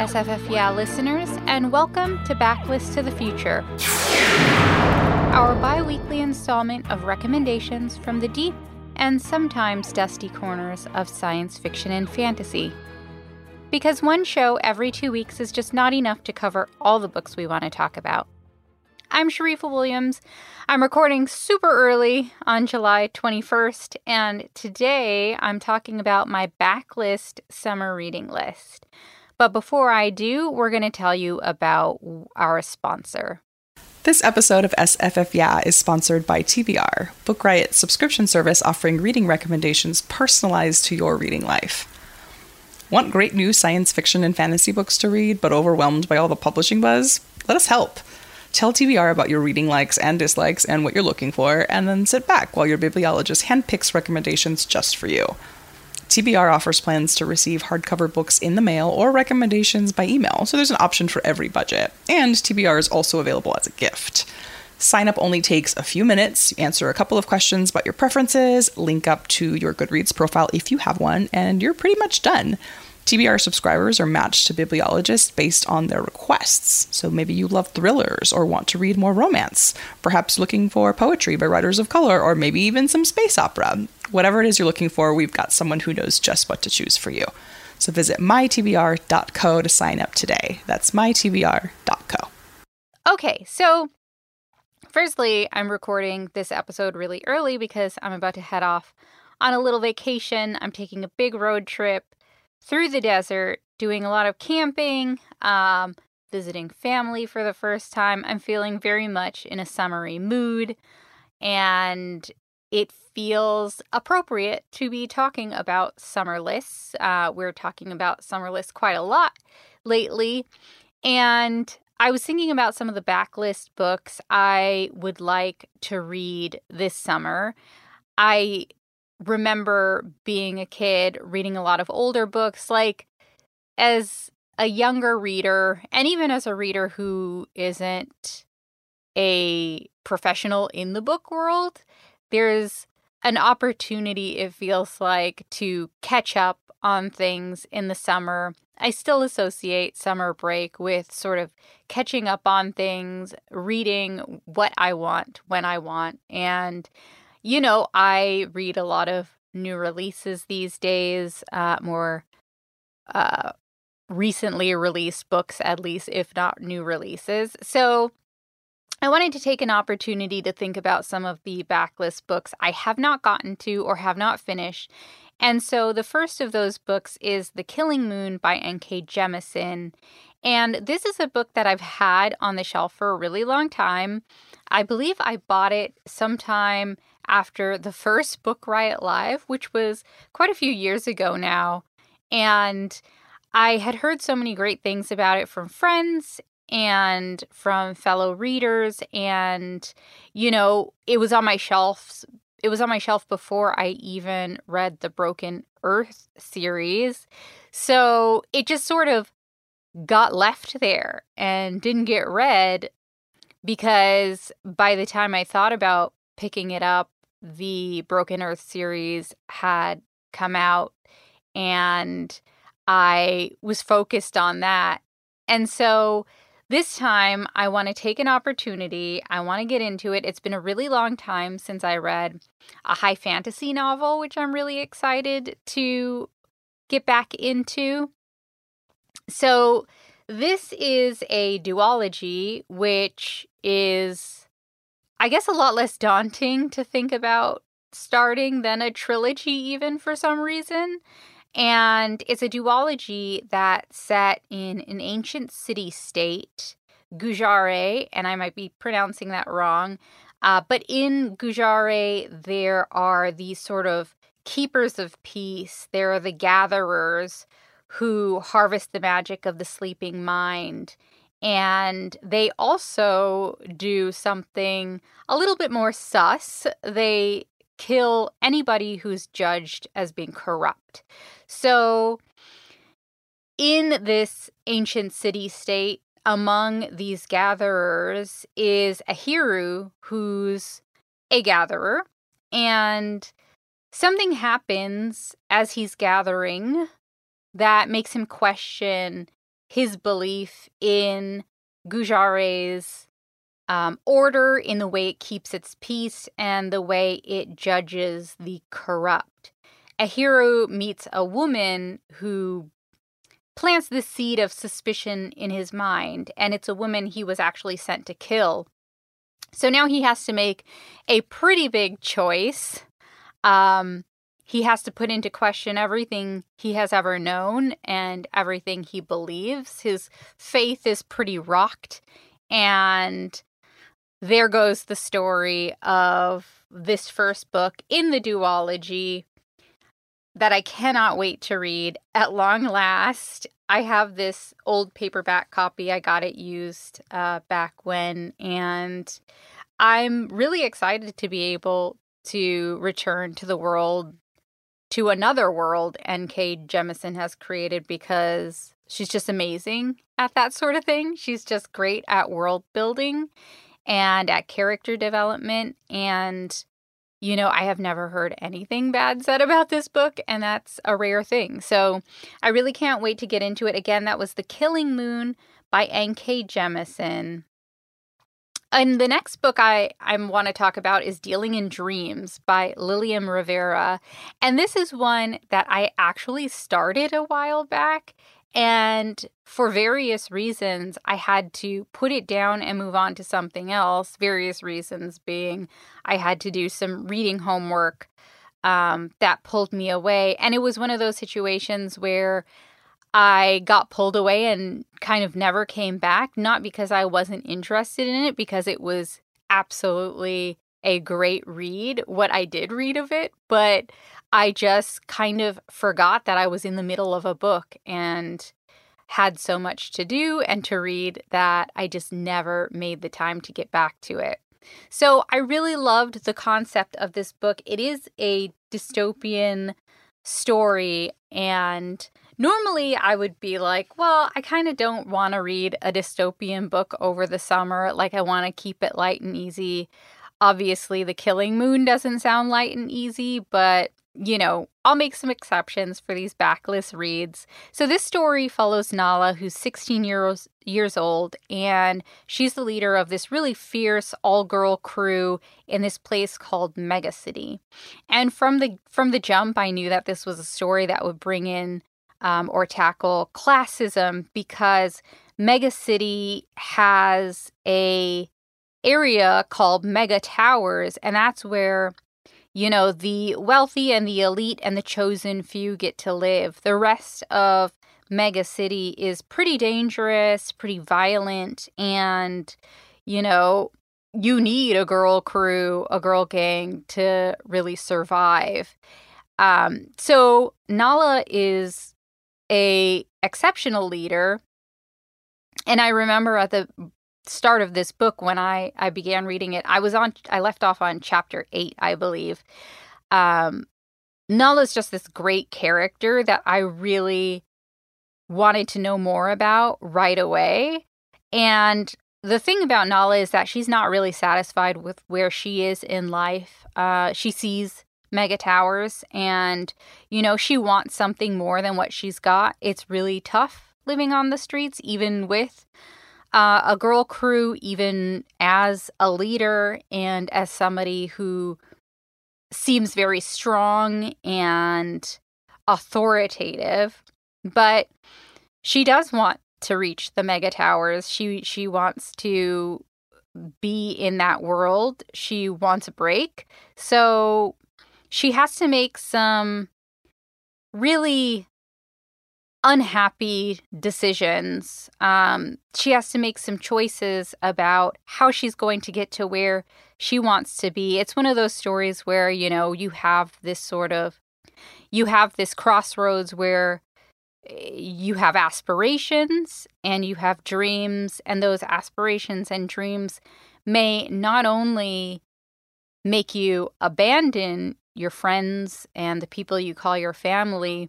SFF listeners, and welcome to Backlist to the Future, our bi weekly installment of recommendations from the deep and sometimes dusty corners of science fiction and fantasy. Because one show every two weeks is just not enough to cover all the books we want to talk about. I'm Sharifa Williams. I'm recording super early on July 21st, and today I'm talking about my backlist summer reading list. But before I do, we're going to tell you about our sponsor. This episode of SFF Yeah is sponsored by TBR, Book Riot's subscription service offering reading recommendations personalized to your reading life. Want great new science fiction and fantasy books to read, but overwhelmed by all the publishing buzz? Let us help. Tell TBR about your reading likes and dislikes and what you're looking for, and then sit back while your bibliologist handpicks recommendations just for you. TBR offers plans to receive hardcover books in the mail or recommendations by email, so there's an option for every budget. And TBR is also available as a gift. Sign up only takes a few minutes. Answer a couple of questions about your preferences, link up to your Goodreads profile if you have one, and you're pretty much done. TBR subscribers are matched to bibliologists based on their requests. So maybe you love thrillers or want to read more romance, perhaps looking for poetry by writers of color, or maybe even some space opera. Whatever it is you're looking for, we've got someone who knows just what to choose for you. So visit mytbr.co to sign up today. That's mytbr.co. Okay, so firstly, I'm recording this episode really early because I'm about to head off on a little vacation. I'm taking a big road trip through the desert, doing a lot of camping, um, visiting family for the first time. I'm feeling very much in a summery mood, and it feels appropriate to be talking about summer lists. Uh, we're talking about summer lists quite a lot lately, and I was thinking about some of the backlist books I would like to read this summer. I remember being a kid reading a lot of older books like as a younger reader and even as a reader who isn't a professional in the book world there's an opportunity it feels like to catch up on things in the summer. I still associate summer break with sort of catching up on things, reading what I want when I want, and you know, I read a lot of new releases these days, uh, more uh, recently released books, at least, if not new releases. So I wanted to take an opportunity to think about some of the backlist books I have not gotten to or have not finished. And so the first of those books is The Killing Moon by N.K. Jemisin. And this is a book that I've had on the shelf for a really long time. I believe I bought it sometime after the first Book Riot Live, which was quite a few years ago now. And I had heard so many great things about it from friends and from fellow readers. And, you know, it was on my shelves. It was on my shelf before I even read the Broken Earth series. So it just sort of got left there and didn't get read because by the time I thought about picking it up, the Broken Earth series had come out and I was focused on that. And so this time I want to take an opportunity. I want to get into it. It's been a really long time since I read a high fantasy novel, which I'm really excited to get back into. So this is a duology, which is, I guess, a lot less daunting to think about starting than a trilogy, even for some reason. And it's a duology that's set in an ancient city state, Gujaareh, and I might be pronouncing that wrong. Uh, but in Gujaareh, there are these sort of keepers of peace, there are the gatherers who harvest the magic of the sleeping mind. And they also do something a little bit more sus. They kill anybody who's judged as being corrupt. So, in this ancient city state, among these gatherers is Ehiru, who's a gatherer. And something happens as he's gathering that makes him question his belief in Gujaareh's um, order, in the way it keeps its peace, and the way it judges the corrupt. Ehiru meets a woman who plants the seed of suspicion in his mind, and it's a woman he was actually sent to kill. So now he has to make a pretty big choice. Um, he has to put into question everything he has ever known and everything he believes. His faith is pretty rocked. And there goes the story of this first book in the duology that I cannot wait to read at long last. I have this old paperback copy. I got it used uh, back when, and I'm really excited to be able to return to the world, to another world N.K. Jemisin has created because she's just amazing at that sort of thing. She's just great at world building and at character development. And you know, I have never heard anything bad said about this book, and that's a rare thing. So I really can't wait to get into it. Again, that was The Killing Moon by N.K. Jemisin. And the next book I, I want to talk about is Dealing in Dreams by Lilliam Rivera. And this is one that I actually started a while back and for various reasons, I had to put it down and move on to something else. Various reasons being I had to do some reading homework um, that pulled me away. And it was one of those situations where I got pulled away and kind of never came back, not because I wasn't interested in it, because it was absolutely a great read, what I did read of it, but I just kind of forgot that I was in the middle of a book and had so much to do and to read that I just never made the time to get back to it. So I really loved the concept of this book. It is a dystopian story and normally I would be like, well, I kind of don't want to read a dystopian book over the summer. Like I want to keep it light and easy. Obviously, The Killing Moon doesn't sound light and easy, but you know, I'll make some exceptions for these backlist reads. So this story follows Nala, who's 16 years years old, and she's the leader of this really fierce all-girl crew in this place called Mega City. And from the from the jump, I knew that this was a story that would bring in um, or tackle classism because Mega City has a area called Mega Towers, and that's where you know, the wealthy and the elite and the chosen few get to live. The rest of Mega City is pretty dangerous, pretty violent, and, you know, you need a girl crew, a girl gang to really survive. Um, so Nala is a exceptional leader. And I remember at the start of this book when I I began reading it. I was on I left off on chapter 8, I believe. Um Null is just this great character that I really wanted to know more about right away. And the thing about Nala is that she's not really satisfied with where she is in life. Uh, she sees mega towers and, you know, she wants something more than what she's got. It's really tough living on the streets, even with uh, a girl crew, even as a leader and as somebody who seems very strong and authoritative, but she does want to reach the mega towers. She she wants to be in that world. She wants a break. So she has to make some really unhappy decisions. Um, she has to make some choices about how she's going to get to where she wants to be. It's one of those stories where, you know, you have this sort of you have this crossroads where eh, you have aspirations and you have dreams, and those aspirations and dreams may not only make you abandon your friends and the people you call your family,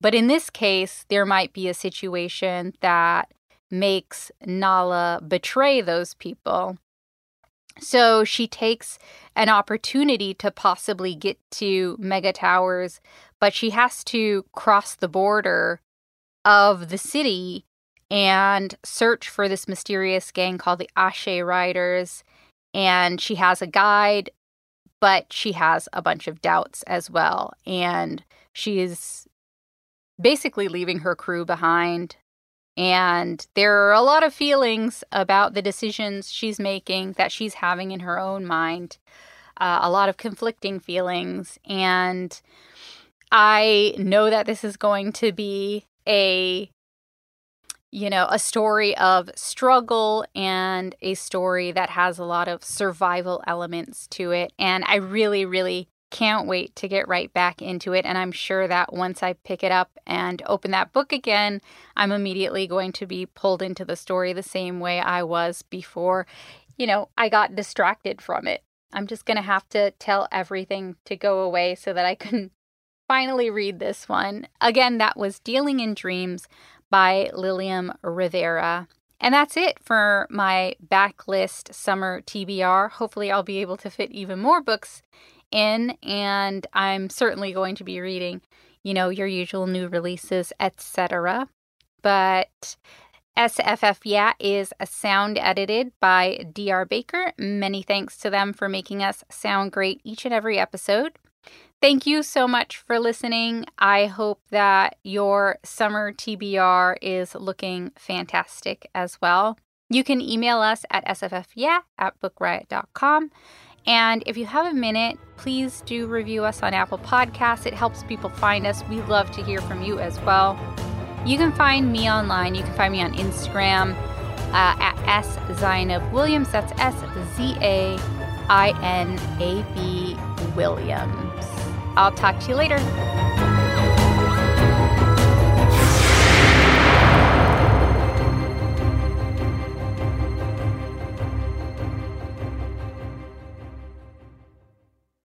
but in this case, there might be a situation that makes Nala betray those people. So she takes an opportunity to possibly get to Mega Towers, but she has to cross the border of the city and search for this mysterious gang called the Ashe Riders. And she has a guide, but she has a bunch of doubts as well. And she is basically leaving her crew behind. And there are a lot of feelings about the decisions she's making that she's having in her own mind, uh, a lot of conflicting feelings. And I know that this is going to be a you know, a story of struggle and a story that has a lot of survival elements to it. And I really, really can't wait to get right back into it. And I'm sure that once I pick it up and open that book again, I'm immediately going to be pulled into the story the same way I was before, you know, I got distracted from it. I'm just going to have to tell everything to go away so that I can finally read this one. Again, that was Dealing in Dreams by Lilliam Rivera. And that's it for my backlist summer TBR. Hopefully, I'll be able to fit even more books in, and I'm certainly going to be reading, you know, your usual new releases, etc. But SFF Yeah is a sound edited by DR Baker. Many thanks to them for making us sound great each and every episode. Thank you so much for listening. I hope that your summer TBR is looking fantastic as well. You can email us at sffyeah at bookriot.com. And if you have a minute, please do review us on Apple Podcasts. It helps people find us. We love to hear from you as well. You can find me online. You can find me on Instagram uh, at S Zainab Williams. That's S Z A I N A B Williams. I'll talk to you later.